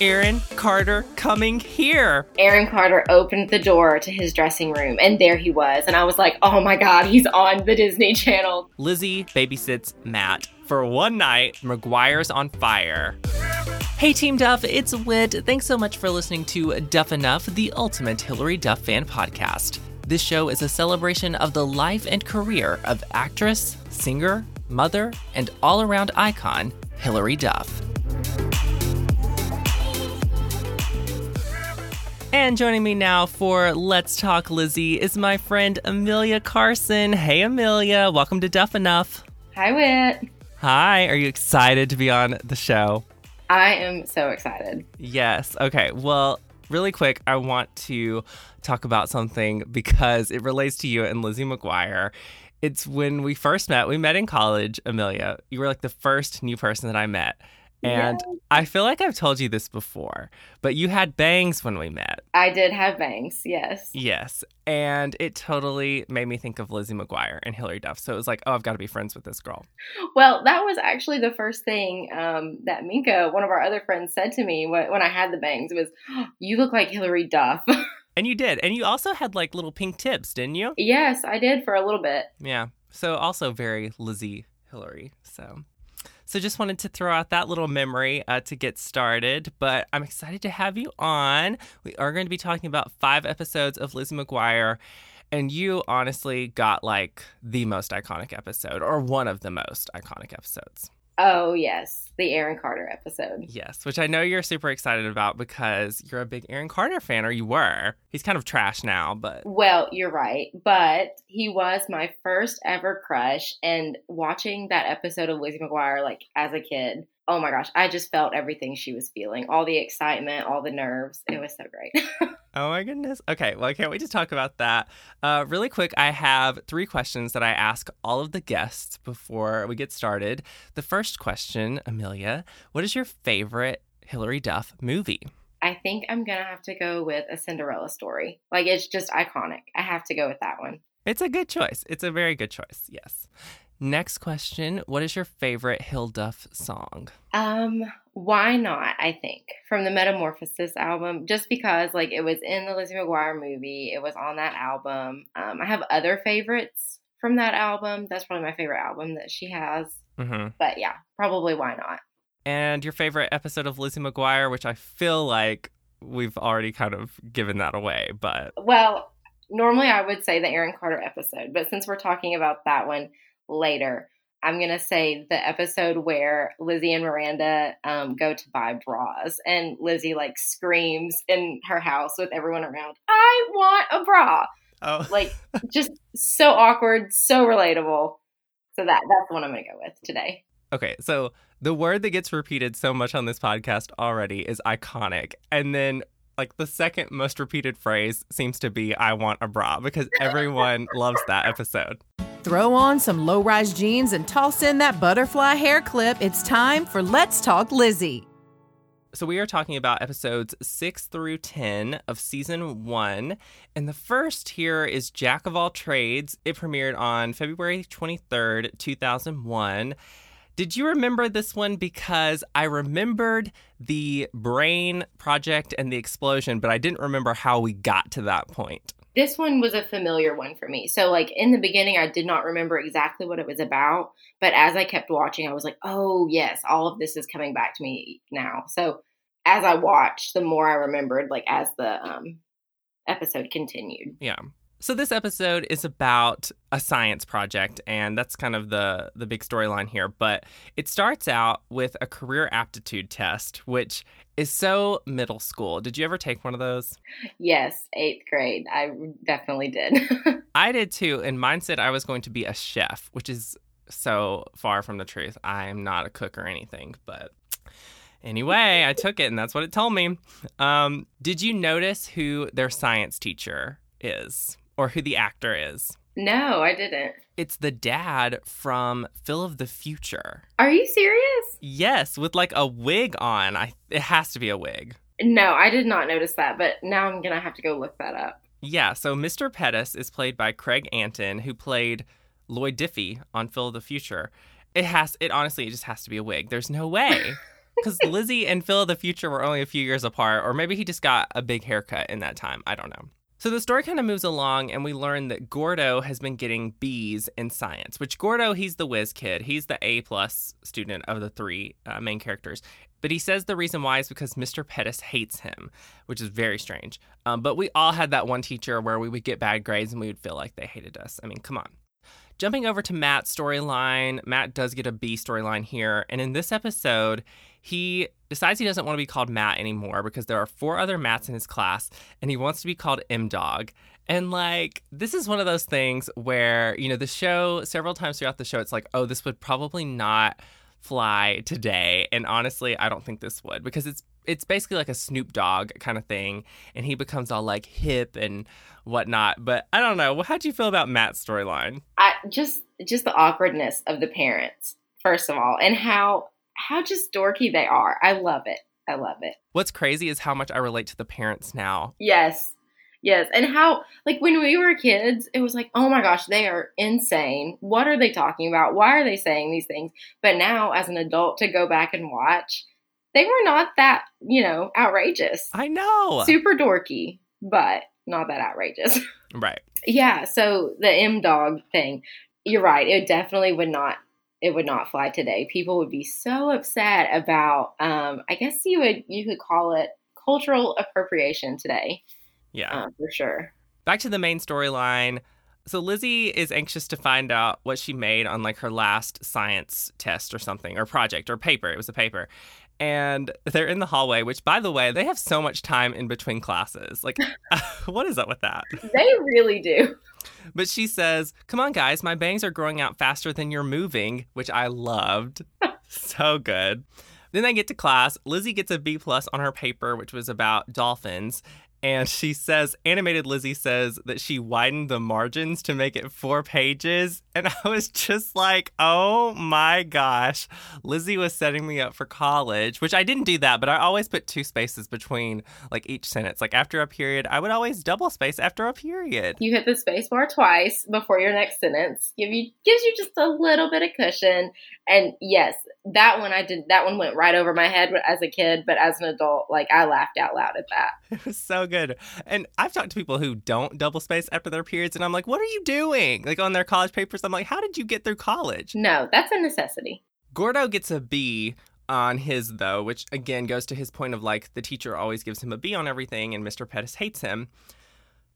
Aaron Carter coming here. Aaron Carter opened the door to his dressing room, and there he was. And I was like, oh my God, he's on the Disney Channel. Lizzie babysits Matt for one night. McGuire's on fire. Hey, Team Duff, it's Whit. Thanks so much for listening to Duff Enough, the ultimate Hilary Duff fan podcast. This show is a celebration of the life and career of actress, singer, mother, and all around icon, Hilary Duff. And joining me now for Let's Talk Lizzie is my friend Amelia Carson. Hey, Amelia. Welcome to Duff Enough. Hi, Whit. Hi. Are you excited to be on the show? I am so excited. Yes. Okay. Well, really quick, I want to talk about something because it relates to you and Lizzie McGuire. It's when we first met. We met in college, Amelia. You were like the first new person that I met. And yes. I feel like I've told you this before, but you had bangs when we met. I did have bangs, yes. Yes. And it totally made me think of Lizzie McGuire and Hilary Duff. So it was like, oh, I've got to be friends with this girl. Well, that was actually the first thing um, that Minka, one of our other friends, said to me when I had the bangs was, oh, you look like Hilary Duff. and you did. And you also had like little pink tips, didn't you? Yes, I did for a little bit. Yeah. So also very Lizzie Hilary. So so just wanted to throw out that little memory uh, to get started. But I'm excited to have you on. We are going to be talking about five episodes of Lizzie McGuire. And you honestly got like the most iconic episode, or one of the most iconic episodes. Oh, yes. The Aaron Carter episode. Yes, which I know you're super excited about because you're a big Aaron Carter fan, or you were. He's kind of trash now, but. Well, you're right. But he was my first ever crush. And watching that episode of Lizzie McGuire, like as a kid, oh my gosh, I just felt everything she was feeling all the excitement, all the nerves. It was so great. oh my goodness. Okay, well, I can't wait to talk about that. Uh, really quick, I have three questions that I ask all of the guests before we get started. The first question, Amelia, what is your favorite Hilary Duff movie? I think I'm going to have to go with a Cinderella story. Like, it's just iconic. I have to go with that one. It's a good choice. It's a very good choice. Yes. Next question What is your favorite Hill Duff song? Um, why not? I think from the Metamorphosis album, just because like it was in the Lizzie McGuire movie, it was on that album. Um, I have other favorites from that album. That's probably my favorite album that she has. Mm-hmm. But yeah, probably why not? And your favorite episode of Lizzie McGuire, which I feel like we've already kind of given that away, but well, normally I would say the Aaron Carter episode, but since we're talking about that one later. I'm going to say the episode where Lizzie and Miranda um, go to buy bras and Lizzie like screams in her house with everyone around, I want a bra. Oh. like just so awkward, so relatable. So that that's the one I'm going to go with today. Okay, so the word that gets repeated so much on this podcast already is iconic. And then like the second most repeated phrase seems to be I want a bra because everyone loves that episode. Throw on some low rise jeans and toss in that butterfly hair clip. It's time for Let's Talk Lizzie. So, we are talking about episodes 6 through 10 of season 1. And the first here is Jack of All Trades. It premiered on February 23rd, 2001. Did you remember this one? Because I remembered the brain project and the explosion, but I didn't remember how we got to that point this one was a familiar one for me. So, like in the beginning, I did not remember exactly what it was about, but as I kept watching, I was like, oh, yes, all of this is coming back to me now. So, as I watched, the more I remembered, like as the um, episode continued. Yeah. So this episode is about a science project, and that's kind of the the big storyline here. But it starts out with a career aptitude test, which is so middle school. Did you ever take one of those? Yes, eighth grade. I definitely did. I did too, and mine said I was going to be a chef, which is so far from the truth. I am not a cook or anything, but anyway, I took it, and that's what it told me. Um, did you notice who their science teacher is? or who the actor is? No, I didn't. It's the dad from Phil of the Future. Are you serious? Yes, with like a wig on. I it has to be a wig. No, I did not notice that, but now I'm going to have to go look that up. Yeah, so Mr. Pettis is played by Craig Anton, who played Lloyd Diffy on Phil of the Future. It has it honestly it just has to be a wig. There's no way. Because Lizzie and Phil of the future were only a few years apart, or maybe he just got a big haircut in that time. I don't know. So the story kind of moves along, and we learn that Gordo has been getting B's in science. Which Gordo, he's the whiz kid. He's the A plus student of the three uh, main characters. But he says the reason why is because Mr. Pettis hates him, which is very strange. Um, but we all had that one teacher where we would get bad grades and we would feel like they hated us. I mean, come on. Jumping over to Matt's storyline, Matt does get a B storyline here. And in this episode, he decides he doesn't want to be called Matt anymore because there are four other Matts in his class and he wants to be called M Dog. And like, this is one of those things where, you know, the show, several times throughout the show, it's like, oh, this would probably not fly today. And honestly, I don't think this would because it's it's basically like a Snoop Dogg kind of thing, and he becomes all like hip and whatnot. But I don't know. How do you feel about Matt's storyline? I just just the awkwardness of the parents, first of all, and how how just dorky they are. I love it. I love it. What's crazy is how much I relate to the parents now. Yes. Yes. And how, like, when we were kids, it was like, oh my gosh, they are insane. What are they talking about? Why are they saying these things? But now, as an adult, to go back and watch, they were not that, you know, outrageous. I know. Super dorky, but not that outrageous. Right. yeah. So the M dog thing, you're right. It definitely would not. It would not fly today. People would be so upset about. Um, I guess you would you could call it cultural appropriation today. Yeah. Uh, for sure. Back to the main storyline. So Lizzie is anxious to find out what she made on like her last science test or something or project or paper. It was a paper. And they're in the hallway, which by the way, they have so much time in between classes. Like what is up with that? They really do. But she says, "Come on guys, my bangs are growing out faster than you're moving," which I loved. so good. Then they get to class. Lizzie gets a B plus on her paper, which was about dolphins, and she says animated lizzie says that she widened the margins to make it four pages and i was just like oh my gosh lizzie was setting me up for college which i didn't do that but i always put two spaces between like each sentence like after a period i would always double space after a period You hit the space bar twice before your next sentence. Give you gives you just a little bit of cushion. And yes, that one I did that one went right over my head as a kid, but as an adult, like I laughed out loud at that. it was so good and i've talked to people who don't double space after their periods and i'm like what are you doing like on their college papers i'm like how did you get through college No, that's a necessity. Gordo gets a B on his though, which again goes to his point of like the teacher always gives him a B on everything and Mr. Pettis hates him.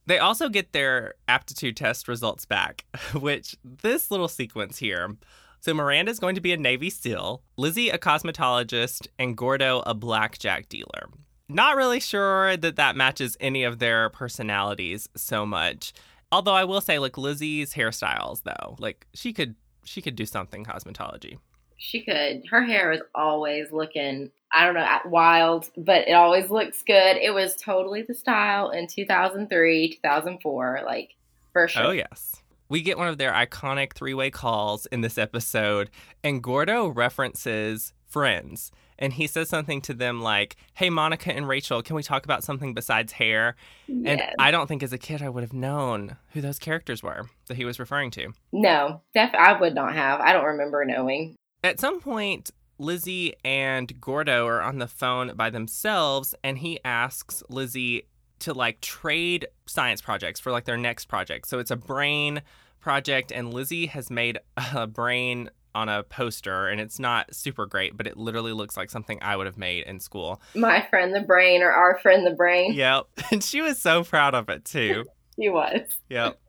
They also get their aptitude test results back, which this little sequence here. So Miranda's going to be a Navy SEAL, Lizzie a cosmetologist, and Gordo a blackjack dealer. Not really sure that that matches any of their personalities so much. Although I will say, like Lizzie's hairstyles, though, like she could she could do something cosmetology. She could. Her hair is always looking, I don't know, wild, but it always looks good. It was totally the style in 2003, 2004, like for sure. Oh, yes. We get one of their iconic three way calls in this episode, and Gordo references friends. And he says something to them like, Hey, Monica and Rachel, can we talk about something besides hair? And I don't think as a kid I would have known who those characters were that he was referring to. No, def- I would not have. I don't remember knowing. At some point, Lizzie and Gordo are on the phone by themselves, and he asks Lizzie to like trade science projects for like their next project. So it's a brain project, and Lizzie has made a brain on a poster, and it's not super great, but it literally looks like something I would have made in school. My friend the brain or our friend the brain. Yep. And she was so proud of it too. He was. Yep.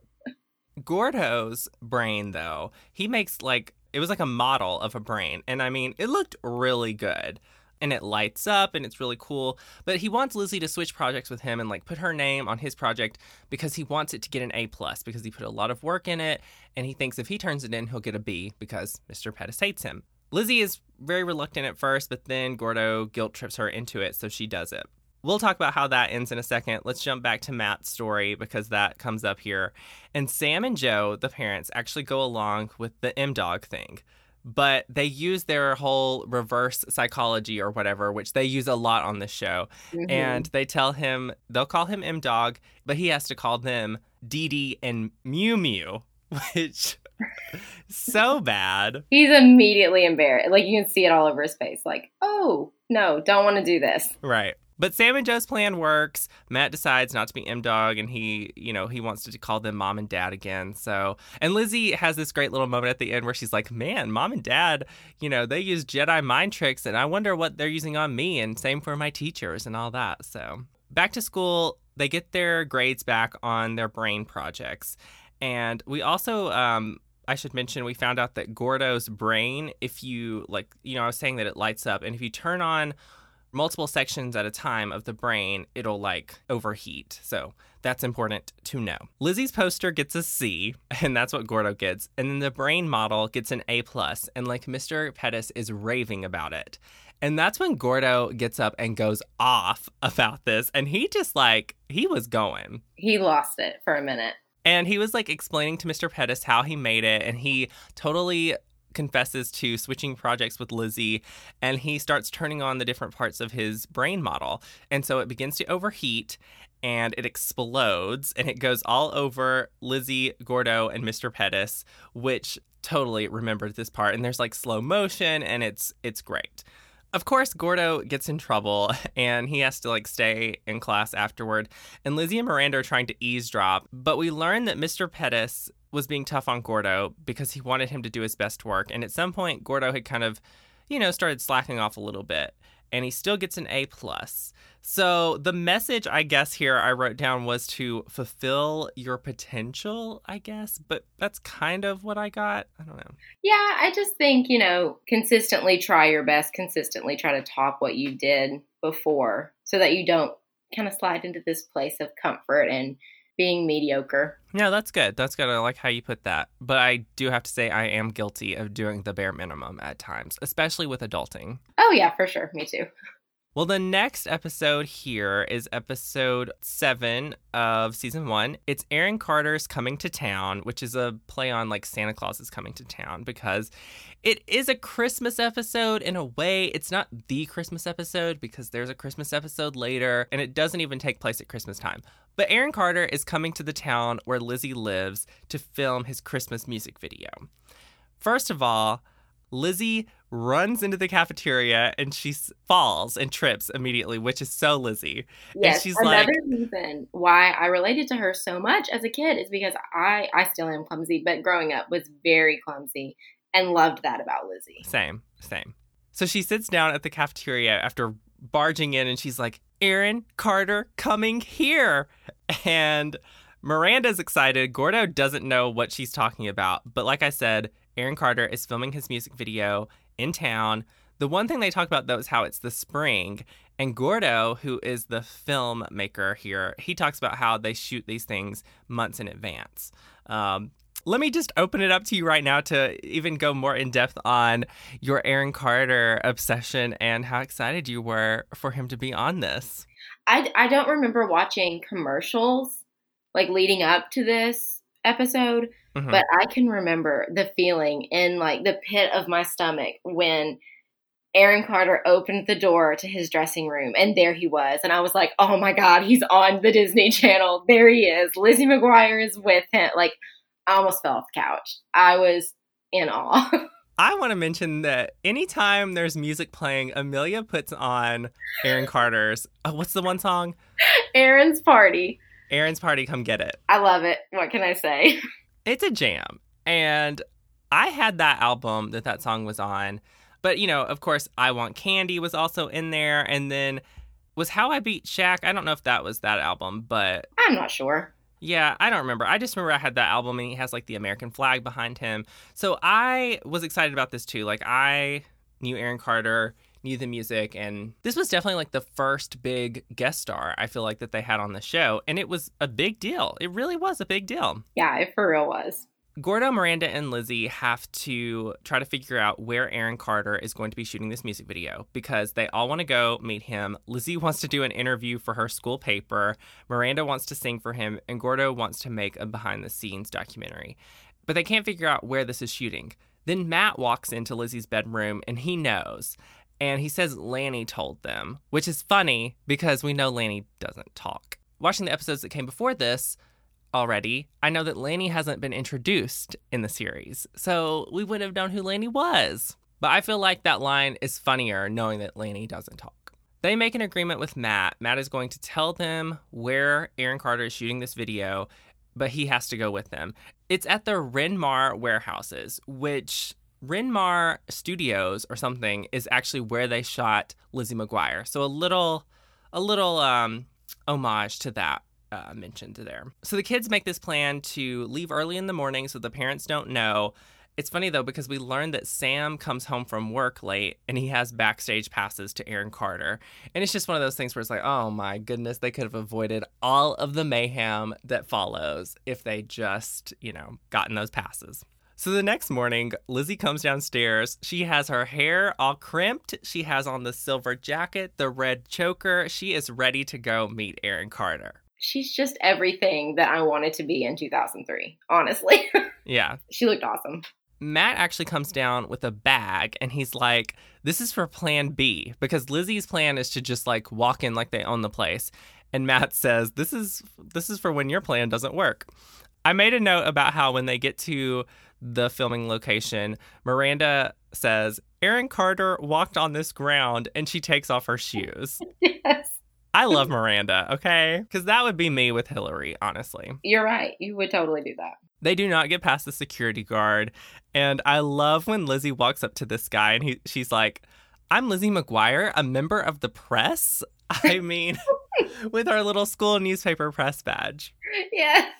Gordo's brain, though, he makes like it was like a model of a brain. And I mean, it looked really good. And it lights up and it's really cool. But he wants Lizzie to switch projects with him and like put her name on his project because he wants it to get an A plus because he put a lot of work in it. And he thinks if he turns it in, he'll get a B because Mr. Pettis hates him. Lizzie is very reluctant at first, but then Gordo guilt trips her into it, so she does it. We'll talk about how that ends in a second. Let's jump back to Matt's story because that comes up here. And Sam and Joe, the parents, actually go along with the M Dog thing. But they use their whole reverse psychology or whatever, which they use a lot on this show. Mhm. And they tell him, they'll call him M Dog, but he has to call them Dee Dee and Mew Mew, which so bad. He's immediately embarrassed. Like you can see it all over his face. Like, oh no, don't want to do this. Right. But Sam and Joe's plan works. Matt decides not to be M Dog, and he, you know, he wants to call them mom and dad again. So, and Lizzie has this great little moment at the end where she's like, "Man, mom and dad, you know, they use Jedi mind tricks, and I wonder what they're using on me, and same for my teachers and all that." So, back to school, they get their grades back on their brain projects, and we also um, I should mention we found out that Gordo's brain, if you like, you know, I was saying that it lights up, and if you turn on multiple sections at a time of the brain, it'll like overheat. So that's important to know. Lizzie's poster gets a C, and that's what Gordo gets. And then the brain model gets an A plus, and like Mr. Pettis is raving about it. And that's when Gordo gets up and goes off about this. And he just like, he was going. He lost it for a minute. And he was like explaining to Mr. Pettis how he made it. And he totally confesses to switching projects with Lizzie and he starts turning on the different parts of his brain model. And so it begins to overheat and it explodes and it goes all over Lizzie, Gordo, and Mr. Pettis, which totally remembered this part. And there's like slow motion and it's it's great. Of course, Gordo gets in trouble and he has to like stay in class afterward. And Lizzie and Miranda are trying to eavesdrop, but we learn that Mr. Pettis was being tough on Gordo because he wanted him to do his best work. And at some point, Gordo had kind of, you know, started slacking off a little bit. And he still gets an A plus. So the message, I guess, here I wrote down was to fulfill your potential, I guess. But that's kind of what I got. I don't know. Yeah, I just think, you know, consistently try your best, consistently try to top what you did before so that you don't kind of slide into this place of comfort and being mediocre. No, that's good. That's good. I like how you put that. But I do have to say, I am guilty of doing the bare minimum at times, especially with adulting. Oh, yeah, for sure. Me too. Well, the next episode here is episode seven of season one. It's Aaron Carter's Coming to Town, which is a play on like Santa Claus is coming to town because it is a Christmas episode in a way. It's not the Christmas episode because there's a Christmas episode later and it doesn't even take place at Christmas time. But Aaron Carter is coming to the town where Lizzie lives to film his Christmas music video. First of all, Lizzie runs into the cafeteria and she falls and trips immediately, which is so Lizzie. Yes, and she's another like, reason why I related to her so much as a kid is because I I still am clumsy, but growing up was very clumsy and loved that about Lizzie. Same, same. So she sits down at the cafeteria after barging in and she's like, Aaron Carter coming here. And Miranda's excited. Gordo doesn't know what she's talking about. But like I said, Aaron Carter is filming his music video in town. The one thing they talk about though is how it's the spring. And Gordo, who is the filmmaker here, he talks about how they shoot these things months in advance. Um, let me just open it up to you right now to even go more in depth on your Aaron Carter obsession and how excited you were for him to be on this. I, I don't remember watching commercials like leading up to this episode, Mhm. but I can remember the feeling in like the pit of my stomach when Aaron Carter opened the door to his dressing room and there he was. And I was like, oh my God, he's on the Disney Channel. There he is. Lizzie McGuire is with him. Like, I almost fell off the couch. I was in awe. I want to mention that anytime there's music playing, Amelia puts on Aaron Carter's. Oh, what's the one song? Aaron's party. Aaron's Party, Come Get It. I love it. What can I say? It's a jam. And I had that album that that song was on. But, you know, of course, I Want Candy was also in there. And then was How I Beat Shaq. I don't know if that was that album, but I'm not sure. Yeah, I don't remember. I just remember I had that album and he has like the American flag behind him. So I was excited about this too. Like I knew Aaron Carter, knew the music, and this was definitely like the first big guest star I feel like that they had on the show. And it was a big deal. It really was a big deal. Yeah, it for real was. Gordo, Miranda, and Lizzie have to try to figure out where Aaron Carter is going to be shooting this music video because they all want to go meet him. Lizzie wants to do an interview for her school paper. Miranda wants to sing for him, and Gordo wants to make a behind the scenes documentary. But they can't figure out where this is shooting. Then Matt walks into Lizzie's bedroom and he knows. And he says Lanny told them, which is funny because we know Lanny doesn't talk. Watching the episodes that came before this, already, I know that Lanny hasn't been introduced in the series, so we wouldn't have known who Lanny was. But I feel like that line is funnier knowing that Lanny doesn't talk. They make an agreement with Matt. Matt is going to tell them where Aaron Carter is shooting this video, but he has to go with them. It's at the Renmar warehouses, which Renmar Studios or something is actually where they shot Lizzie McGuire. So a little, a little um, homage to that uh, mentioned there. So the kids make this plan to leave early in the morning so the parents don't know. It's funny though because we learned that Sam comes home from work late and he has backstage passes to Aaron Carter. And it's just one of those things where it's like, oh my goodness, they could have avoided all of the mayhem that follows if they just, you know, gotten those passes. So the next morning, Lizzie comes downstairs. She has her hair all crimped. She has on the silver jacket, the red choker. She is ready to go meet Aaron Carter. She's just everything that I wanted to be in 2003, honestly. Yeah. she looked awesome. Matt actually comes down with a bag and he's like, This is for plan B because Lizzie's plan is to just like walk in like they own the place. And Matt says, This is this is for when your plan doesn't work. I made a note about how when they get to the filming location, Miranda says, Aaron Carter walked on this ground and she takes off her shoes. yes. I love Miranda, okay? Because that would be me with Hilary, honestly. You're right. You would totally do that. They do not get past the security guard. And I love when Lizzie walks up to this guy and he, she's like, I'm Lizzie McGuire, a member of the press. I mean, with our little school newspaper press badge. Yes.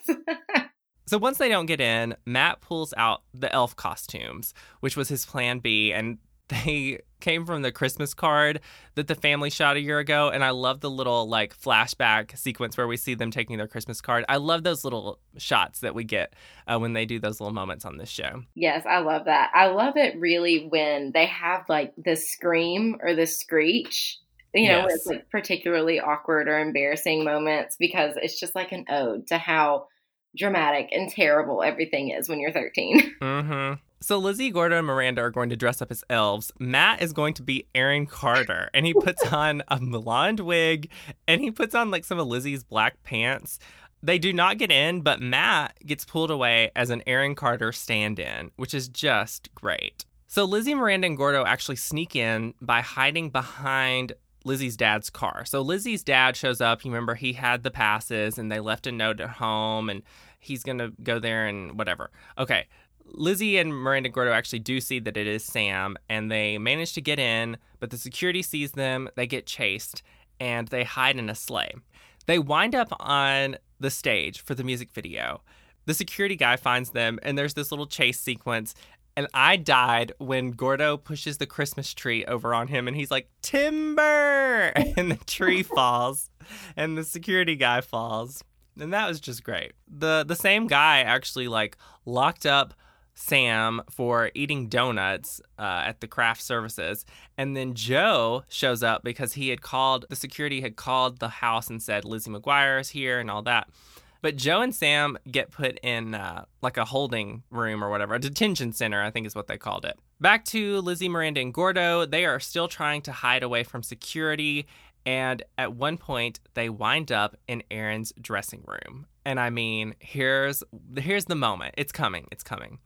So once they don't get in, Matt pulls out the elf costumes, which was his plan B, and they came from the Christmas card that the family shot a year ago. And I love the little like flashback sequence where we see them taking their Christmas card. I love those little shots that we get uh, when they do those little moments on this show. yes, I love that. I love it really when they have like the scream or the screech. You know, where it's like particularly awkward or embarrassing moments because it's just like an ode to how dramatic and terrible everything is when you're 13. Mm-hmm. So Lizzie, Gordo, and Miranda are going to dress up as elves. Matt is going to be Aaron Carter, and he puts on a blonde wig, and he puts on like some of Lizzie's black pants. They do not get in, but Matt gets pulled away as an Aaron Carter stand-in, which is just great. So Lizzie, Miranda, and Gordo actually sneak in by hiding behind Lizzie's dad's car. So Lizzie's dad shows up. You remember he had the passes, and they left a note at home, and he's gonna go there and whatever. Okay, Lizzie and Miranda Gordo actually do see that it is Sam, and they manage to get in, but the security sees them, they get chased, and they hide in a sleigh. They wind up on the stage for the music video. The security guy finds them, and there's this little chase sequence. And I died when Gordo pushes the Christmas tree over on him, and he's like, Timber! And the tree falls, and the security guy falls. And that was just great. The the same guy actually like locked up Sam for eating donuts uh, at the craft services. And then Joe shows up because he had called, the security had called the house and said, Lizzie McGuire is here and all that. But Joe and Sam get put in uh, like a holding room or whatever, a detention center, I think is what they called it. Back to Lizzie, Miranda, and Gordo. They are still trying to hide away from security. And at one point, they wind up in Aaron's dressing room. And I mean, here's here's the moment. It's coming. It's coming.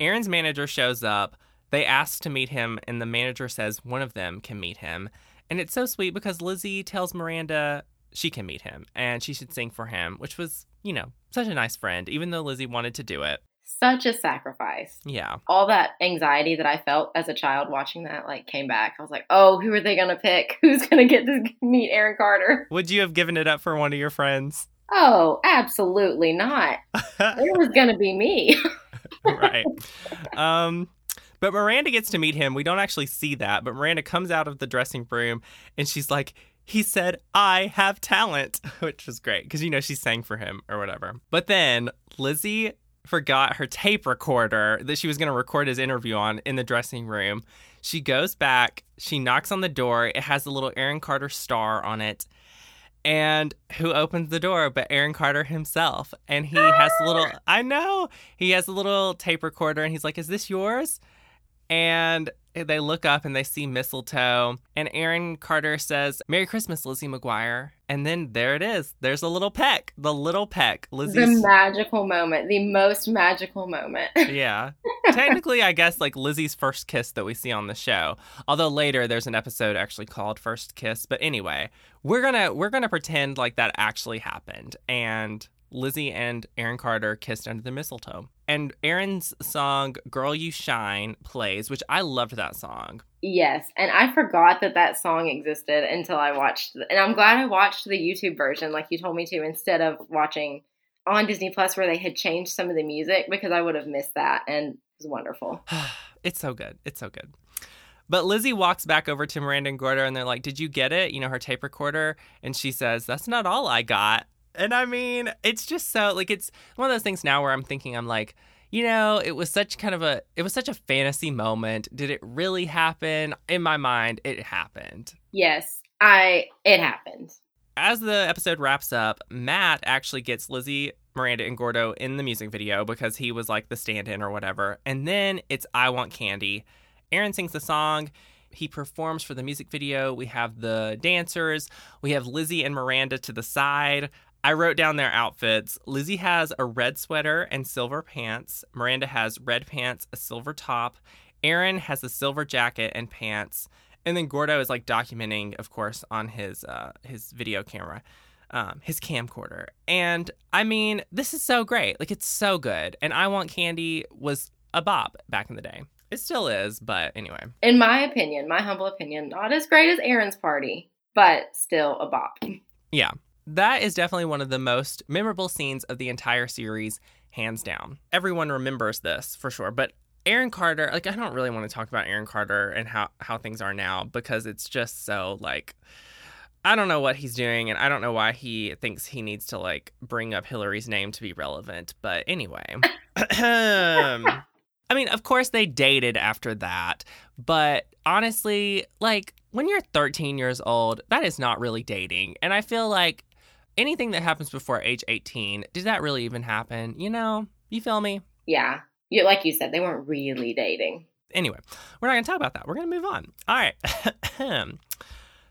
Aaron's manager shows up. They ask to meet him, and the manager says one of them can meet him. And it's so sweet because Lizzie tells Miranda she can meet him and she should sing for him, which was, you know, such a nice friend, even though Lizzie wanted to do it. Such a sacrifice. Yeah. All that anxiety that I felt as a child watching that like came back. I was like, "Oh, who are they going to pick? Who's going to get to meet Aaron Carter?" Would you have given it up for one of your friends? Oh, absolutely not. It was going to be me. right. Um, but Miranda gets to meet him. We don't actually see that, but Miranda comes out of the dressing room and she's like, he said, I have talent, which was great because, you know, she sang for him or whatever. But then Lizzie forgot her tape recorder that she was going to record his interview on in the dressing room. She goes back, she knocks on the door. It has a little Aaron Carter star on it. And who opens the door but Aaron Carter himself? And he has a little, ah! I know, he has a little tape recorder and he's like, Is this yours? And they look up and they see mistletoe. And Aaron Carter says, Merry Christmas, Lizzie McGuire. And then there it is. There's a little peck. The little peck. Lizzie's. The magical moment. The most magical moment. yeah. Technically, I guess like Lizzie's first kiss that we see on the show. Although later there's an episode actually called First Kiss. But anyway, we're gonna we're gonna pretend like that actually happened. And Lizzie and Aaron Carter kissed under the mistletoe. And Aaron's song Girl You Shine plays, which I loved that song. Yes, and I forgot that that song existed until I watched and I'm glad I watched the YouTube version like you told me to instead of watching on Disney Plus where they had changed some of the music because I would have missed that and it was wonderful. it's so good. It's so good. But Lizzie walks back over to Miranda and Gordo and they're like, Did you get it? You know, her tape recorder. And she says, That's not all I got. And I mean, it's just so like it's one of those things now where I'm thinking I'm like, you know, it was such kind of a it was such a fantasy moment. Did it really happen? In my mind, it happened. Yes, I it happened. As the episode wraps up, Matt actually gets Lizzie, Miranda, and Gordo in the music video because he was like the stand-in or whatever. And then it's I Want Candy. Aaron sings the song. He performs for the music video. We have the dancers. We have Lizzie and Miranda to the side. I wrote down their outfits. Lizzie has a red sweater and silver pants. Miranda has red pants, a silver top. Aaron has a silver jacket and pants. And then Gordo is like documenting, of course, on his uh, his video camera, um, his camcorder. And I mean, this is so great. Like it's so good. And I Want Candy was a bop back in the day. It still is, but anyway. In my opinion, my humble opinion, not as great as Aaron's party, but still a bop. Yeah that is definitely one of the most memorable scenes of the entire series, hands down. Everyone remembers this for sure, but Aaron Carter, like I don't really want to talk about Aaron Carter and how how things are now because it's just so like I don't know what he's doing and I don't know why he thinks he needs to like bring up Hilary's name to be relevant, but anyway. I mean, of course they dated after that, but honestly, like when you're 13 years old, that is not really dating. And I feel like anything that happens before age 18, does that really even happen? You know, you feel me? Yeah. You, like you said, they weren't really dating. Anyway, we're not going to talk about that. We're going to move on. All right.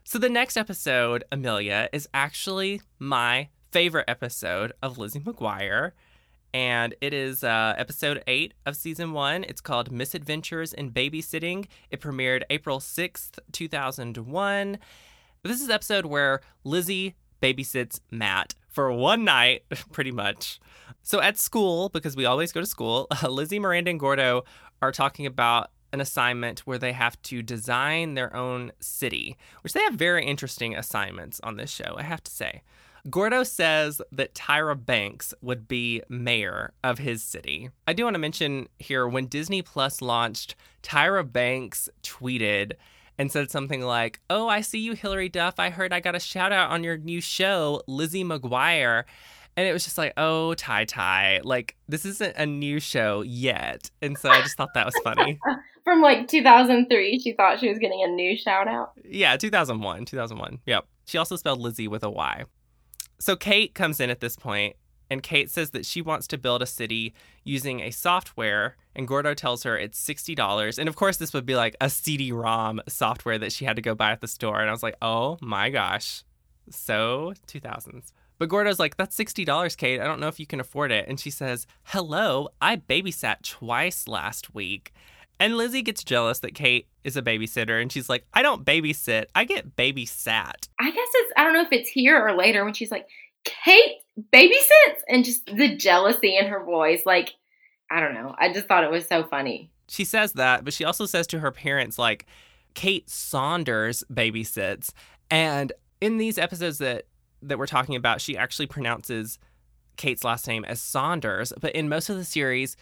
so the next episode, Amelia, is actually my favorite episode of Lizzie McGuire. And it is uh, episode eight of season one. It's called Misadventures in Babysitting. It premiered April 6th, 2001. This is episode where Lizzie babysits Matt for one night, pretty much. So at school, because we always go to school, Lizzie, Miranda, and Gordo are talking about an assignment where they have to design their own city, which they have very interesting assignments on this show, I have to say. Gordo says that Tyra Banks would be mayor of his city. I do want to mention here when Disney Plus launched, Tyra Banks tweeted and said something like, Oh, I see you, Hilary Duff. I heard I got a shout out on your new show, Lizzie McGuire. And it was just like, oh, Ty Ty, like this isn't a new show yet. And so I just thought that was funny. From like 2003, she thought she was getting a new shout out. Yeah, 2001, 2001. Yep. She also spelled Lizzie with a Y. So Kate comes in at this point and Kate says that she wants to build a city using a software, and Gordo tells her it's $60. And of course, this would be like a CD ROM software that she had to go buy at the store. And I was like, oh my gosh. So 2000s. But Gordo's like, that's $60, Kate. I don't know if you can afford it. And she says, hello, I babysat twice last week. And Lizzie gets jealous that Kate is a babysitter and she's like, I don't babysit, I get babysat. I guess it's, I don't know if it's here or later when she's like, Kate babysits and just the jealousy in her voice. Like, I don't know. I just thought it was so funny. She says that, but she also says to her parents, like, Kate Saunders babysits. And in these episodes that that we're talking about, she actually pronounces Kate's last name as Saunders, but in most of the series,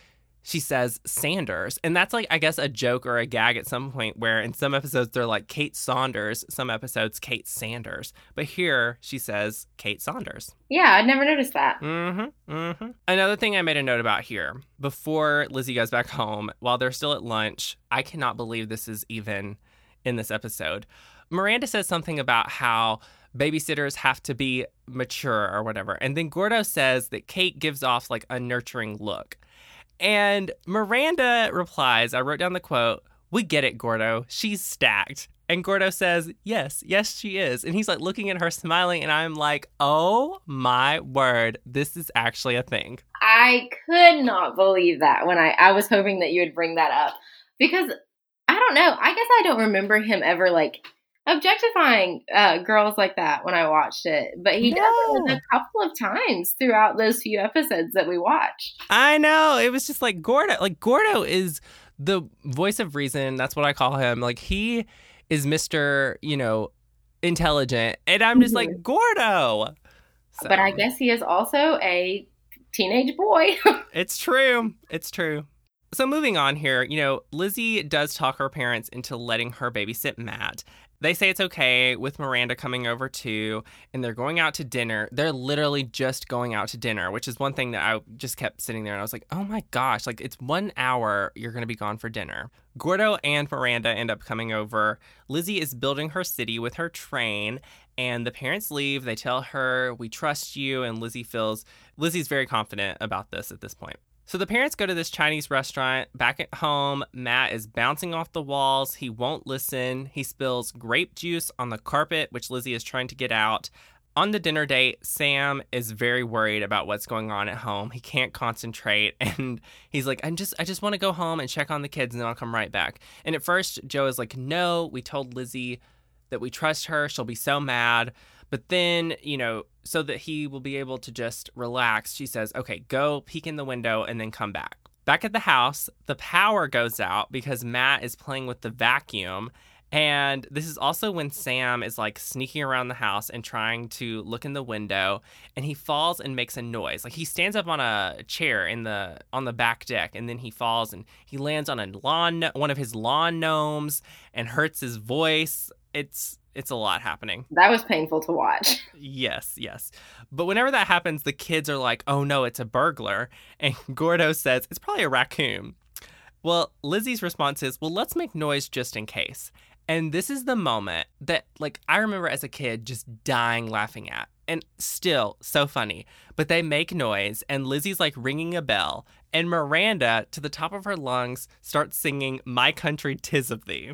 she says Sanders. And that's like, I guess, a joke or a gag at some point where in some episodes they're like Kate Saunders, some episodes Kate Sanders. But here she says Kate Saunders. Yeah, I'd never noticed that. Mm-hmm. Mm-hmm. Another thing I made a note about here before Lizzie goes back home, while they're still at lunch, I cannot believe this is even in this episode. Miranda says something about how babysitters have to be mature or whatever. And then Gordo says that Kate gives off like a nurturing look. And Miranda replies, I wrote down the quote, We get it, Gordo. She's stacked. And Gordo says, Yes, yes, she is. And he's like looking at her, smiling. And I'm like, Oh my word, this is actually a thing. I could not believe that when I, I was hoping that you would bring that up because I don't know. I guess I don't remember him ever like objectifying uh, girls like that when I watched it, but he no. does it a couple of times throughout those few episodes that we watched. I know it was just like Gordo. Like Gordo is the voice of reason. That's what I call him. Like he is Mister, you know, intelligent, and I'm just mm-hmm. like Gordo. So. But I guess he is also a teenage boy. it's true. It's true. So moving on here, you know, Lizzie does talk her parents into letting her babysit Matt. They say it's okay with Miranda coming over too, and they're going out to dinner. They're literally just going out to dinner, which is one thing that I just kept sitting there and I was like, oh my gosh, like it's one hour you're going to be gone for dinner. Gordo and Miranda end up coming over. Lizzie is building her city with her train, and the parents leave. They tell her, We trust you, and Lizzie feels Lizzie's very confident about this at this point. So the parents go to this Chinese restaurant. Back at home, Matt is bouncing off the walls. He won't listen. He spills grape juice on the carpet, which Lizzie is trying to get out. On the dinner date, Sam is very worried about what's going on at home. He can't concentrate and he's like, "I'm just I just want to go home and check on the kids and then I'll come right back." And at first, Joe is like, "No, we told Lizzie that we trust her. She'll be so mad." But then, you know, so that he will be able to just relax, she says, okay, go peek in the window and then come back. Back at the house, the power goes out because Matt is playing with the vacuum. And this is also when Sam is like sneaking around the house and trying to look in the window and he falls and makes a noise. Like he stands up on a chair in the on the back deck and then he falls and he lands on a lawn one of his lawn gnomes and hurts his voice. It's it's a lot happening. That was painful to watch. Yes, yes. But whenever that happens, the kids are like, oh no, it's a burglar. And Gordo says, it's probably a raccoon. Well, Lizzie's response is, well, let's make noise just in case. And this is the moment that, like, I remember as a kid just dying laughing at. And still so funny. But they make noise, and Lizzie's like ringing a bell. And Miranda, to the top of her lungs, starts singing My Country Tis of Thee.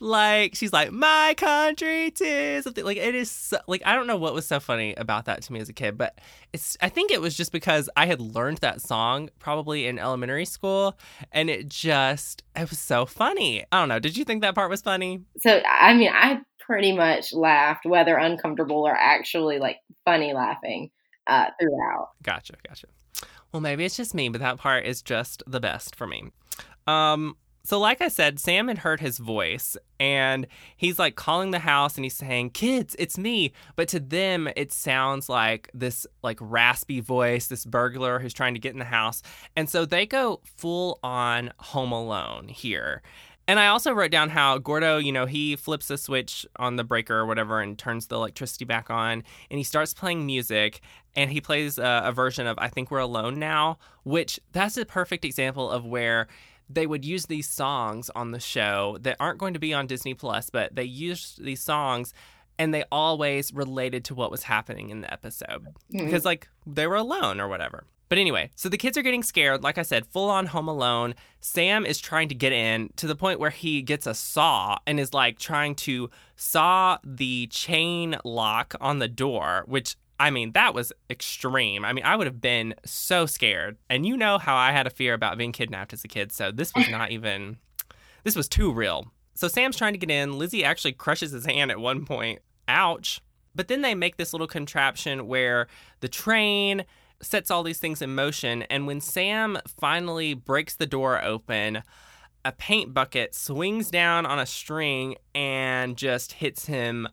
Like she's like my country tis something like it is so, like I don't know what was so funny about that to me as a kid, but it's I think it was just because I had learned that song probably in elementary school, and it just it was so funny. I don't know. Did you think that part was funny? So I mean, I pretty much laughed, whether uncomfortable or actually like funny laughing uh, throughout. Gotcha, gotcha. Well, maybe it's just me, but that part is just the best for me. Um, so, like I said, Sam had heard his voice and he's like calling the house and he's saying, Kids, it's me. But to them, it sounds like this like raspy voice, this burglar who's trying to get in the house. And so they go full on home alone here. And I also wrote down how Gordo, you know, he flips a switch on the breaker or whatever and turns the electricity back on and he starts playing music and he plays a, a version of I Think We're Alone Now, which that's a perfect example of where they would use these songs on the show that aren't going to be on Disney Plus, but they used these songs and they always related to what was happening in the episode mm-hmm. because like they were alone or whatever. But anyway, so the kids are getting scared. Like I said, full on home alone. Sam is trying to get in to the point where he gets a saw and is like trying to saw the chain lock on the door, which I mean, that was extreme. I mean, I would have been so scared. And you know how I had a fear about being kidnapped as a kid, so this was not even this was too real. So Sam's trying to get in. Lizzie actually crushes his hand at one point. Ouch. But then they make this little contraption where the train sets all these things in motion and when Sam finally breaks the door open, a paint bucket swings down on a string and just hits him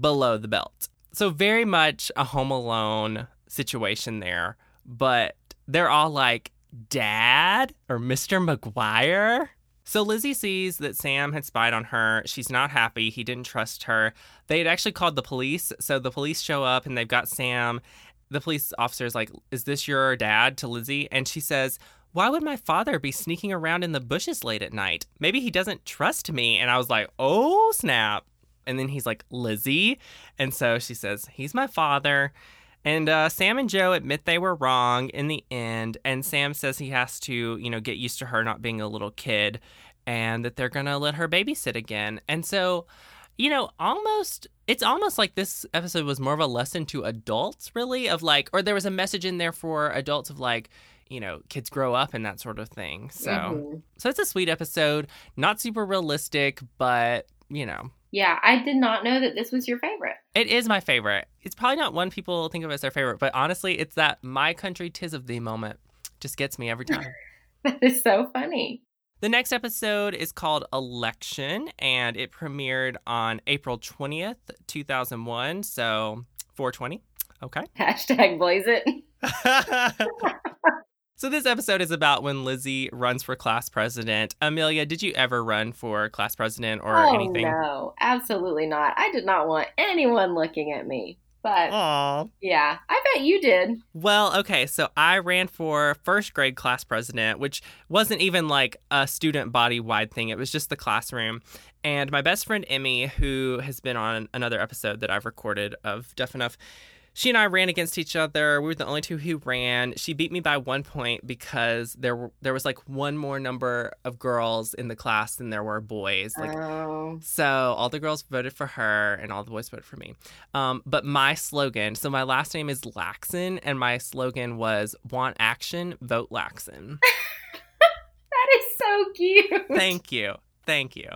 below the belt so very much a home alone situation there but they're all like dad or mr mcguire? So lizzie sees that sam had spied on her. She's not happy. He didn't trust her. They had actually called the police. So the police show up and they've got sam. The police officer is like is this your dad? to lizzie. And she says why would my father be sneaking around in the bushes late at night? Maybe he doesn't trust me. And I was like, oh, snap. And then he's like, Lizzie. And so she says, He's my father. And uh, Sam and Joe admit they were wrong in the end. And Sam says he has to, you know, get used to her not being a little kid and that they're going to let her babysit again. And so, you know, almost, it's almost like this episode was more of a lesson to adults, really, of like, or there was a message in there for adults of like, you know, kids grow up and that sort of thing. So, mm-hmm. so it's a sweet episode, not super realistic, but, you know, yeah, I did not know that this was your favorite. It is my favorite. It's probably not one people think of as their favorite, but honestly, it's that my country tis of thee moment. Just gets me every time. that is so funny. The next episode is called Election, and it premiered on April 20th, 2001. So 420. Okay. Hashtag blaze it. So this episode is about when Lizzie runs for class president. Amelia, did you ever run for class president or oh, anything? No, absolutely not. I did not want anyone looking at me. But Aww. yeah, I bet you did. Well, okay, so I ran for first grade class president, which wasn't even like a student body wide thing. It was just the classroom. And my best friend Emmy, who has been on another episode that I've recorded of Duff Enough, she and I ran against each other. We were the only two who ran. She beat me by one point because there were there was like one more number of girls in the class than there were boys. Like, oh. so all the girls voted for her and all the boys voted for me. Um, but my slogan, so my last name is Laxon, and my slogan was "Want action, vote Laxon." that is so cute. Thank you. Thank you.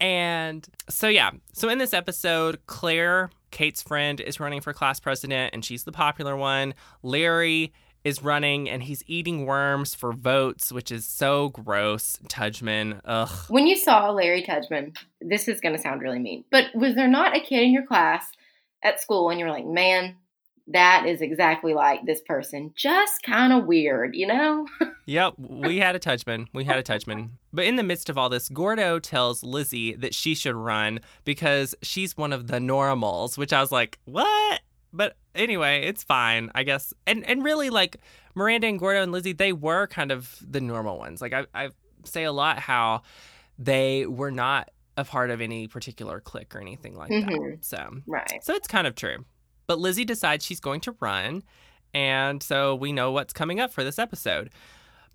And so, yeah. So, in this episode, Claire, Kate's friend, is running for class president, and she's the popular one. Larry is running and he's eating worms for votes, which is so gross. Tudgman, ugh. When you saw Larry Tudgman, this is going to sound really mean, but was there not a kid in your class at school and you were like, man, that is exactly like this person. Just kind of weird, you know? yep, we had a Tudgman. We had a Tudgman. But in the midst of all this, Gordo tells Lizzie that she should run because she's one of the normals, which I was like, what? But anyway, it's fine, I guess. And and really, like Miranda and Gordo and Lizzie, they were kind of the normal ones. Like I, I say a lot how they were not a part of any particular clique or anything like mm-hmm. that. So right. So it's kind of true. But Lizzie decides she's going to run, and so we know what's coming up for this episode.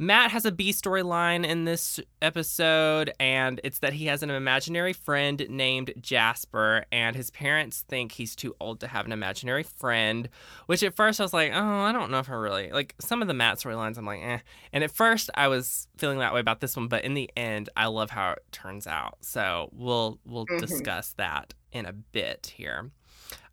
Matt has a B storyline in this episode, and it's that he has an imaginary friend named Jasper, and his parents think he's too old to have an imaginary friend. Which at first I was like, oh, I don't know if I really like some of the Matt storylines. I'm like, eh. And at first I was feeling that way about this one, but in the end, I love how it turns out. So we'll we'll mm-hmm. discuss that in a bit here.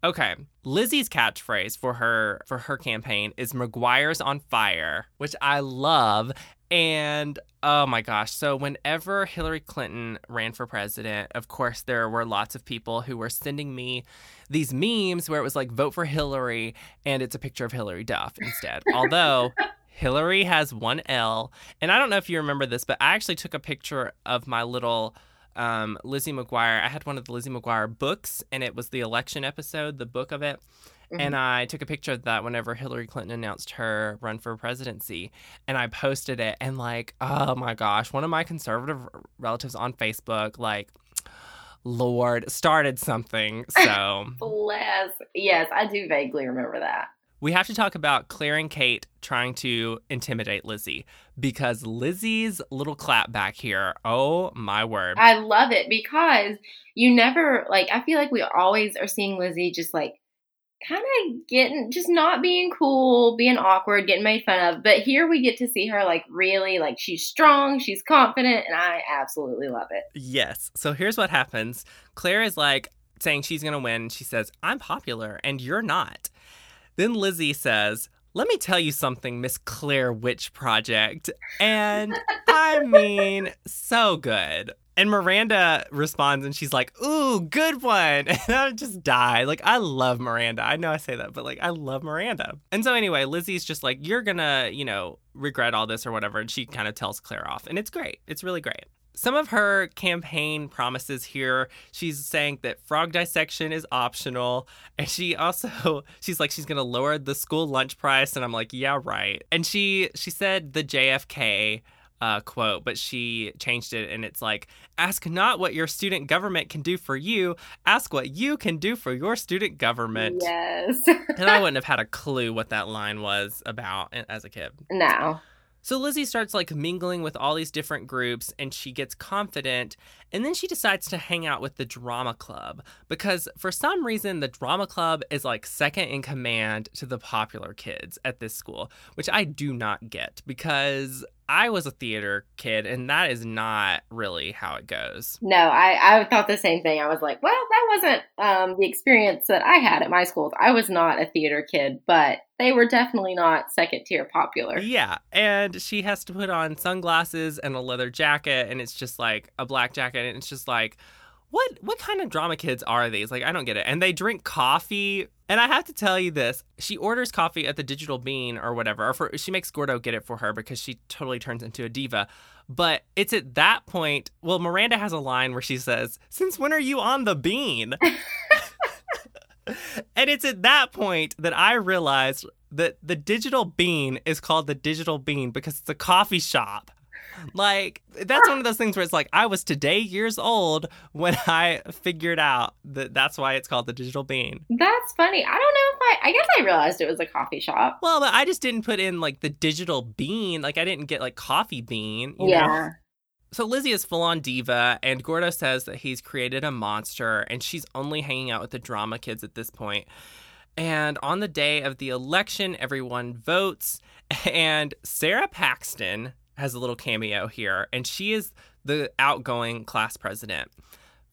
Okay, Lizzie's catchphrase for her for her campaign is "McGuire's on fire," which I love. And oh my gosh, so whenever Hillary Clinton ran for president, of course there were lots of people who were sending me these memes where it was like "Vote for Hillary" and it's a picture of Hilary Duff instead. Although Hillary has one L, and I don't know if you remember this, but I actually took a picture of my little um, Lizzie McGuire. I had one of the Lizzie McGuire books, and it was the election episode, the book of it. Mm-hmm. And I took a picture of that whenever Hillary Clinton announced her run for presidency. And I posted it. And, like, oh my gosh, one of my conservative relatives on Facebook, like, Lord, started something. So, bless. Yes, I do vaguely remember that we have to talk about Claire and Kate trying to intimidate Lizzie because Lizzie's little clap back here, oh my word. I love it because you never, like, I feel like we always are seeing Lizzie just like kind of getting, just not being cool, being awkward, getting made fun of. But here we get to see her like really, like, she's strong, she's confident, and I absolutely love it. Yes. So here's what happens Claire is like, saying she's going to win. She says, I'm popular and you're not. Then Lizzie says, let me tell you something, Miss Claire Witch Project. And I mean, so good. And Miranda responds and she's like, Ooh, good one. And I just die. Like, I love Miranda. I know I say that, but like, I love Miranda. And so, anyway, Lizzie's just like, You're gonna, you know, regret all this or whatever. And she kind of tells Claire off. And it's great. It's really great some of her campaign promises here she's saying that frog dissection is optional and she also she's like she's going to lower the school lunch price and i'm like yeah right and she she said the jfk uh, quote, but she changed it and it's like, ask not what your student government can do for you, ask what you can do for your student government. Yes. and I wouldn't have had a clue what that line was about as a kid. No. So Lizzie starts like mingling with all these different groups and she gets confident and then she decides to hang out with the drama club because for some reason the drama club is like second in command to the popular kids at this school, which I do not get because I was a theater kid, and that is not really how it goes. No, I, I thought the same thing. I was like, well, that wasn't um, the experience that I had at my schools. I was not a theater kid, but they were definitely not second tier popular. Yeah, and she has to put on sunglasses and a leather jacket, and it's just like a black jacket, and it's just like, what what kind of drama kids are these? Like I don't get it. And they drink coffee. And I have to tell you this: she orders coffee at the Digital Bean or whatever, or for, she makes Gordo get it for her because she totally turns into a diva. But it's at that point. Well, Miranda has a line where she says, "Since when are you on the bean?" and it's at that point that I realized that the Digital Bean is called the Digital Bean because it's a coffee shop. Like that's one of those things where it's like I was today years old when I figured out that that's why it's called the digital bean. That's funny. I don't know if I I guess I realized it was a coffee shop. Well, but I just didn't put in like the digital bean. Like I didn't get like coffee bean. yeah. Know? So Lizzie is full on diva, and Gordo says that he's created a monster, and she's only hanging out with the drama kids at this point. And on the day of the election, everyone votes, and Sarah Paxton, has a little cameo here, and she is the outgoing class president.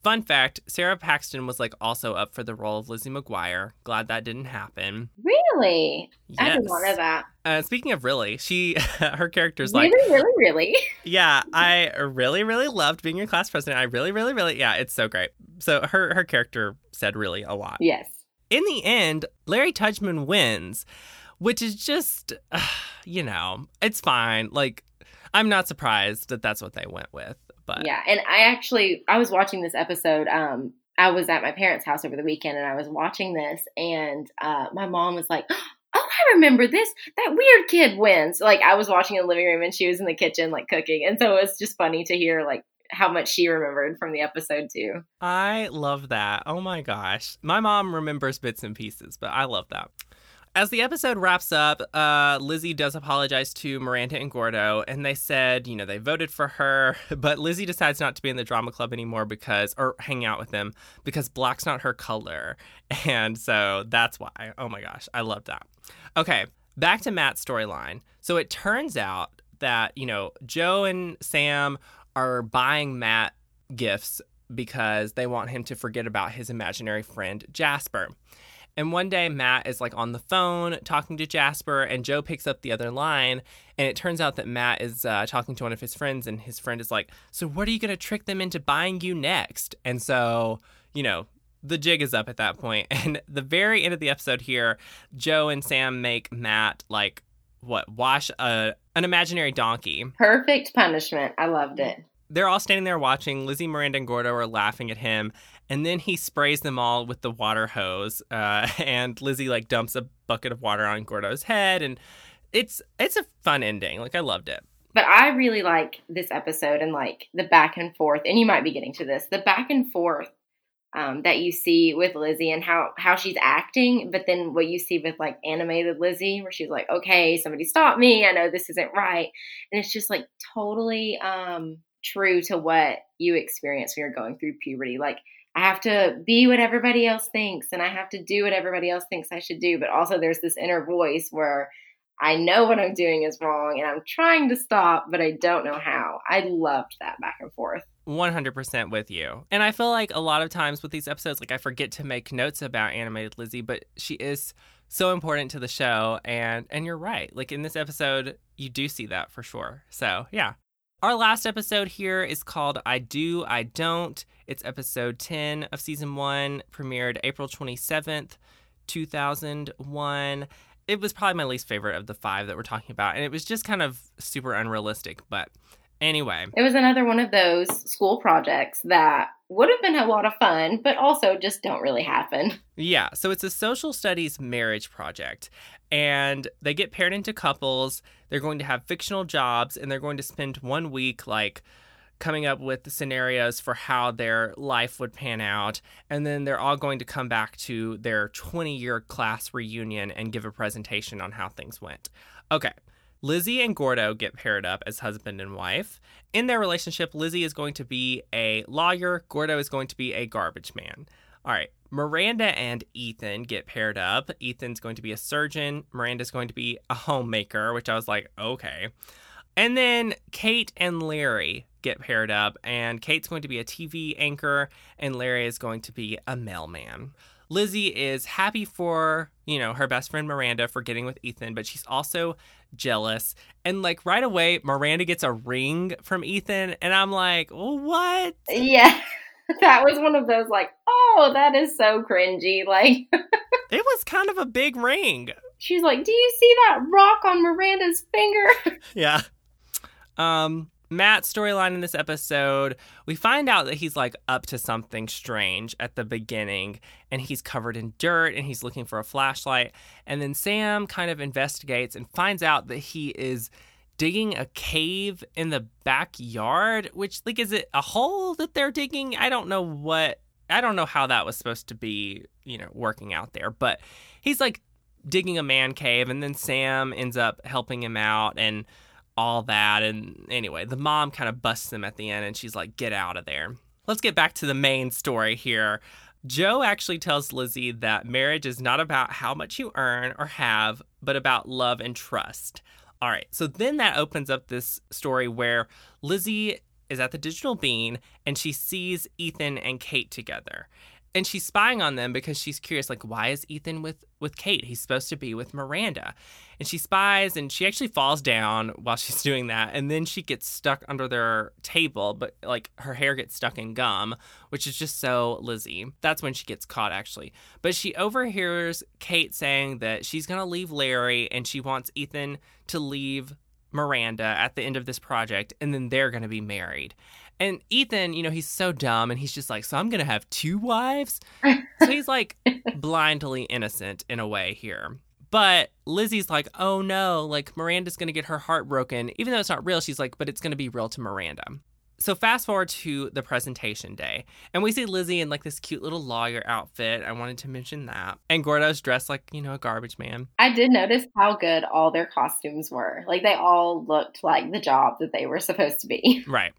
Fun fact Sarah Paxton was like also up for the role of Lizzie McGuire. Glad that didn't happen. Really? Yes. I didn't know that. Uh, speaking of really, she her character's like really, really, really. yeah, I really, really loved being your class president. I really, really, really yeah, it's so great. So her her character said really a lot. Yes. In the end, Larry Tudgman wins, which is just, uh, you know, it's fine. Like I'm not surprised that that's what they went with. But yeah, and I actually I was watching this episode. Um, I was at my parents' house over the weekend, and I was watching this, and uh, my mom was like. Oh, I remember this. That weird kid wins. Like I was watching in the living room and she was in the kitchen like cooking. And so it was just funny to hear like how much she remembered from the episode too. I love that. Oh my gosh. My mom remembers bits and pieces, but I love that. As the episode wraps up, uh, Lizzie does apologize to Miranda and Gordo, and they said, you know, they voted for her, but Lizzie decides not to be in the drama club anymore because, or hang out with them because black's not her color. And so that's why. Oh my gosh, I love that. Okay, back to Matt's storyline. So it turns out that, you know, Joe and Sam are buying Matt gifts because they want him to forget about his imaginary friend Jasper. And one day, Matt is like on the phone talking to Jasper, and Joe picks up the other line. And it turns out that Matt is uh, talking to one of his friends, and his friend is like, So, what are you going to trick them into buying you next? And so, you know, the jig is up at that point. And the very end of the episode here, Joe and Sam make Matt like, what, wash a, an imaginary donkey. Perfect punishment. I loved it. They're all standing there watching. Lizzie, Miranda, and Gordo are laughing at him and then he sprays them all with the water hose uh, and lizzie like dumps a bucket of water on gordo's head and it's it's a fun ending like i loved it but i really like this episode and like the back and forth and you might be getting to this the back and forth um, that you see with Lizzie and how how she's acting, but then what you see with like animated Lizzie, where she's like, "Okay, somebody stop me! I know this isn't right," and it's just like totally um, true to what you experience when you're going through puberty. Like I have to be what everybody else thinks and I have to do what everybody else thinks I should do. But also, there's this inner voice where I know what I'm doing is wrong and I'm trying to stop, but I don't know how. I loved that back and forth. 100% with you. And I feel like a lot of times with these episodes, like I forget to make notes about animated Lizzie, but she is so important to the show. And, and you're right. Like in this episode, you do see that for sure. So, yeah. Our last episode here is called I Do, I Don't. It's episode 10 of season one, premiered April 27th, 2001. It was probably my least favorite of the five that we're talking about, and it was just kind of super unrealistic, but Anyway, It was another one of those school projects that would have been a lot of fun, but also just don't really happen. yeah, so it's a social studies marriage project. And they get paired into couples. They're going to have fictional jobs and they're going to spend one week like coming up with scenarios for how their life would pan out. And then they're all going to come back to their 20 year class reunion and give a presentation on how things went. Okay. Lizzie and Gordo get paired up as husband and wife. In their relationship, Lizzie is going to be a lawyer, Gordo is going to be a garbage man. All right. Miranda and Ethan get paired up. Ethan's going to be a surgeon, Miranda's going to be a homemaker, which I was like, okay. And then Kate and Larry get paired up, and Kate's going to be a TV anchor, and Larry is going to be a mailman. Lizzie is happy for, you know, her best friend Miranda for getting with Ethan, but she's also jealous. And like right away, Miranda gets a ring from Ethan, and I'm like, what? Yeah. That was one of those like, oh, that is so cringy. Like It was kind of a big ring. she's like, Do you see that rock on Miranda's finger? Yeah. Um, Matt's storyline in this episode, we find out that he's like up to something strange at the beginning and he's covered in dirt and he's looking for a flashlight. And then Sam kind of investigates and finds out that he is digging a cave in the backyard, which like is it a hole that they're digging? I don't know what I don't know how that was supposed to be, you know, working out there, but he's like digging a man cave and then Sam ends up helping him out and all that. And anyway, the mom kind of busts him at the end and she's like, get out of there. Let's get back to the main story here. Joe actually tells Lizzie that marriage is not about how much you earn or have, but about love and trust. All right, so then that opens up this story where Lizzie is at the Digital Bean and she sees Ethan and Kate together. And she's spying on them because she's curious like why is ethan with with kate. He's supposed to be with miranda. And she spies and she actually falls down while she's doing that. And then she gets stuck under their table but like her hair gets stuck in gum which is just so lizzie. That's when she gets caught actually. But she overhears kate saying that she's going to leave larry and she wants ethan to leave miranda at the end of this project and then they're going to be married and Ethan, you know, he's so dumb and he's just like, so I'm going to have two wives? so he's like blindly innocent in a way here. But Lizzie's like, oh no, like Miranda's going to get her heart broken. Even though it's not real, she's like, but it's going to be real to Miranda. So fast forward to the presentation day, and we see Lizzie in like this cute little lawyer outfit. I wanted to mention that. And Gordo's dressed like, you know, a garbage man. I did notice how good all their costumes were. Like they all looked like the job that they were supposed to be. Right.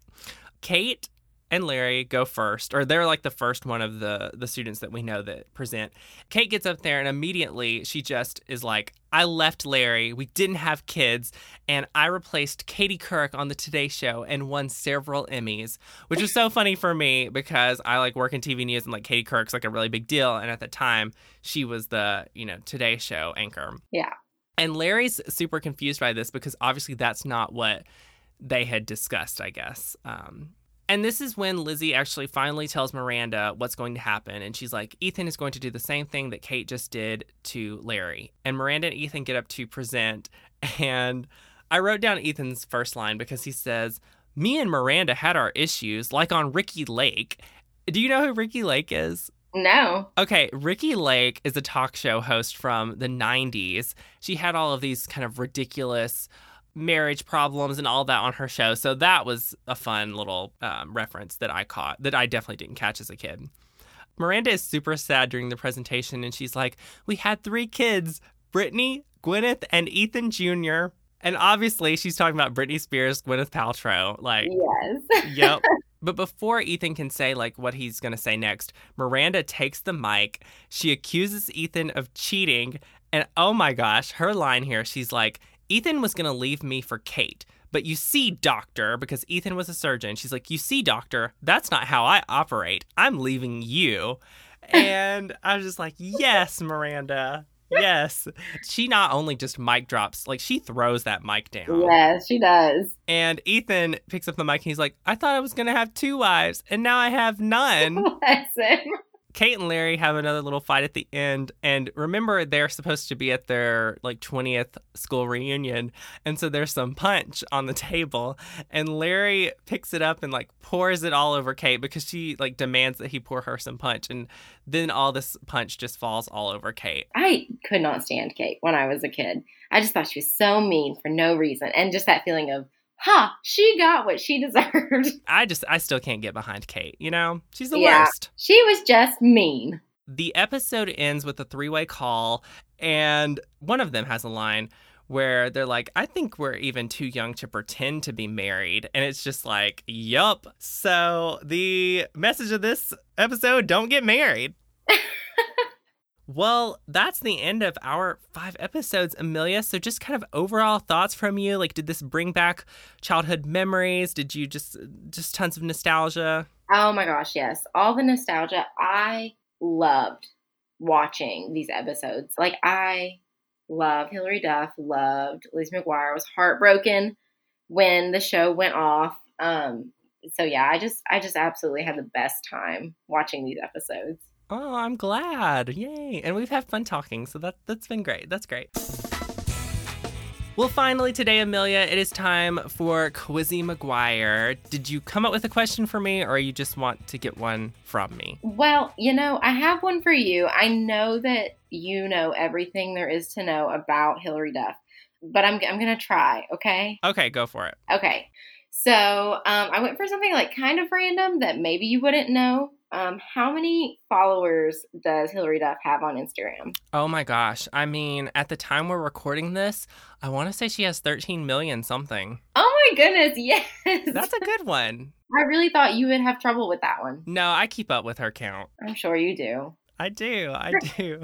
Kate and Larry go first, or they're like the first one of the the students that we know that present. Kate gets up there and immediately she just is like, "I left Larry. We didn't have kids, and I replaced Katie Couric on the Today Show and won several Emmys." Which is so funny for me because I like work in TV news and like Katie Couric's like a really big deal, and at the time she was the you know Today Show anchor. Yeah. And Larry's super confused by this because obviously that's not what they had discussed, I guess. Um, and this is when Lizzie actually finally tells Miranda what's going to happen. And she's like, Ethan is going to do the same thing that Kate just did to Larry. And Miranda and Ethan get up to present. And I wrote down Ethan's first line because he says, Me and Miranda had our issues, like on Ricki Lake. Do you know who Ricki Lake is? No. Okay, Ricki Lake is a talk show host from the 90s. She had all of these kind of ridiculous marriage problems and all that on her show. So that was a fun little um, reference that I caught that I definitely didn't catch as a kid. Miranda is super sad during the presentation and she's like, We had three kids Brittany, Gwyneth, and Ethan Jr. And obviously, she's talking about Britney Spears, Gwyneth Paltrow. Like, Yes. yep. But before Ethan can say like what he's going to say next, Miranda takes the mic. She accuses Ethan of cheating, and oh my gosh, her line here, she's like, "Ethan was going to leave me for Kate." But you see, doctor, because Ethan was a surgeon, she's like, You see, doctor, that's not how I operate. I'm leaving you. And I was just like, Yes, Miranda. Yes. She not only just mic drops, like she throws that mic down. Yes, she does. And Ethan picks up the mic and he's like, I thought I was going to have two wives, and now I have none. Kate and Larry have another little fight at the end. And remember, they're supposed to be at their like 20th school reunion. And so there's some punch on the table. And Larry picks it up and like pours it all over Kate because she like demands that he pour her some punch. And then all this punch just falls all over Kate. I could not stand Kate when I was a kid. I just thought she was so mean for no reason. And just that feeling of, huh, she got what she deserved. I just, I still can't get behind Kate. You know, she's the yeah, worst. She was just mean. The episode ends with a three way call, and one of them has a line where they're like, I think we're even too young to pretend to be married. And it's just like, yup. So the message of this episode don't get married. Well, that's the end of our five episodes, Amelia. So, just kind of overall thoughts from you. Like, did this bring back childhood memories? Did you just just tons of nostalgia? Oh my gosh, yes, all the nostalgia. I loved watching these episodes. Like, I love Hilary Duff. Loved Lizzie McGuire. I was heartbroken when the show went off. Um, so yeah, I just I just absolutely had the best time watching these episodes. Oh, I'm glad. Yay. And we've had fun talking, so that that's been great. That's great. Well, finally today, Amelia, it is time for Quizzy McGuire. Did you come up with a question for me, or you just want to get one from me? Well, you know, I have one for you. I know that you know everything there is to know about Hilary Duff, but I'm, I'm going to try, okay? Okay, go for it. Okay. So um, I went for something like kind of random that maybe you wouldn't know. Um, how many followers does Hilary Duff have on Instagram? Oh my gosh. I mean, at the time we're recording this, I want to say she has 13 million something. Oh my goodness, yes. That's a good one. I really thought you would have trouble with that one. No, I keep up with her count. I'm sure you do. I do. I do.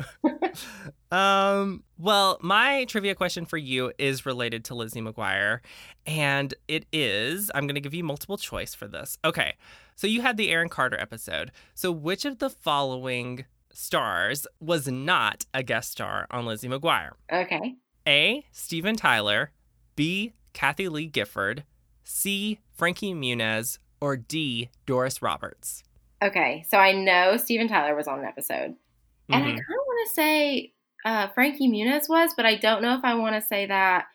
um, well, my trivia question for you is related to Lizzie McGuire, and it is I'm going to give you multiple choice for this. Okay. So you had the Aaron Carter episode. So which of the following stars was not a guest star on Lizzie McGuire? Okay. A. Steven Tyler, B. Kathie Lee Gifford, C. Frankie Muniz, or D. Doris Roberts? Okay, so I know Steven Tyler was on an episode, and mm-hmm. I kind of want to say uh, Frankie Muniz was, but I don't know if I want to say that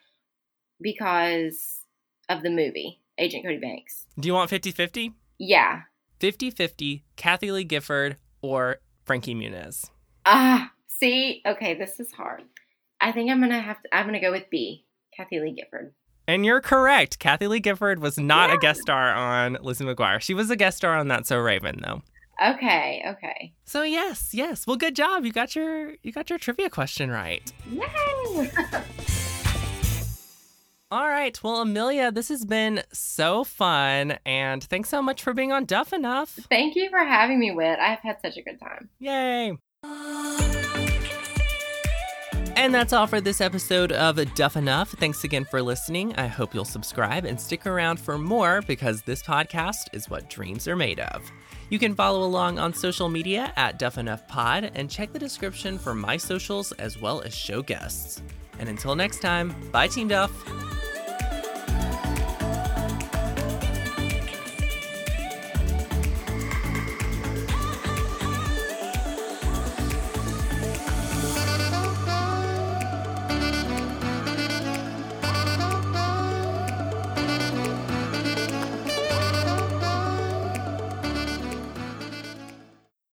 because of the movie Agent Cody Banks. Do you want 50 50? Yeah. 50 50, Kathie Lee Gifford or Frankie Muniz? Ah, see, okay, this is hard. I think I'm gonna have to. I'm gonna go with B, Kathie Lee Gifford. And you're correct. Kathie Lee Gifford was not yeah. a guest star on Lizzie McGuire. She was a guest star on That So Raven, though. Okay, okay. So yes, yes. Well, good job. You got your you got your trivia question right. Yay! All right. Well, Amelia, this has been so fun. And thanks so much for being on Duff Enough. Thank you for having me, Whit. I've had such a good time. Yay. And that's all for this episode of Duff Enough. Thanks again for listening. I hope you'll subscribe and stick around for more because this podcast is what dreams are made of. You can follow along on social media at Duff Enough Pod and check the description for my socials as well as show guests. And until next time, bye, Team Duff.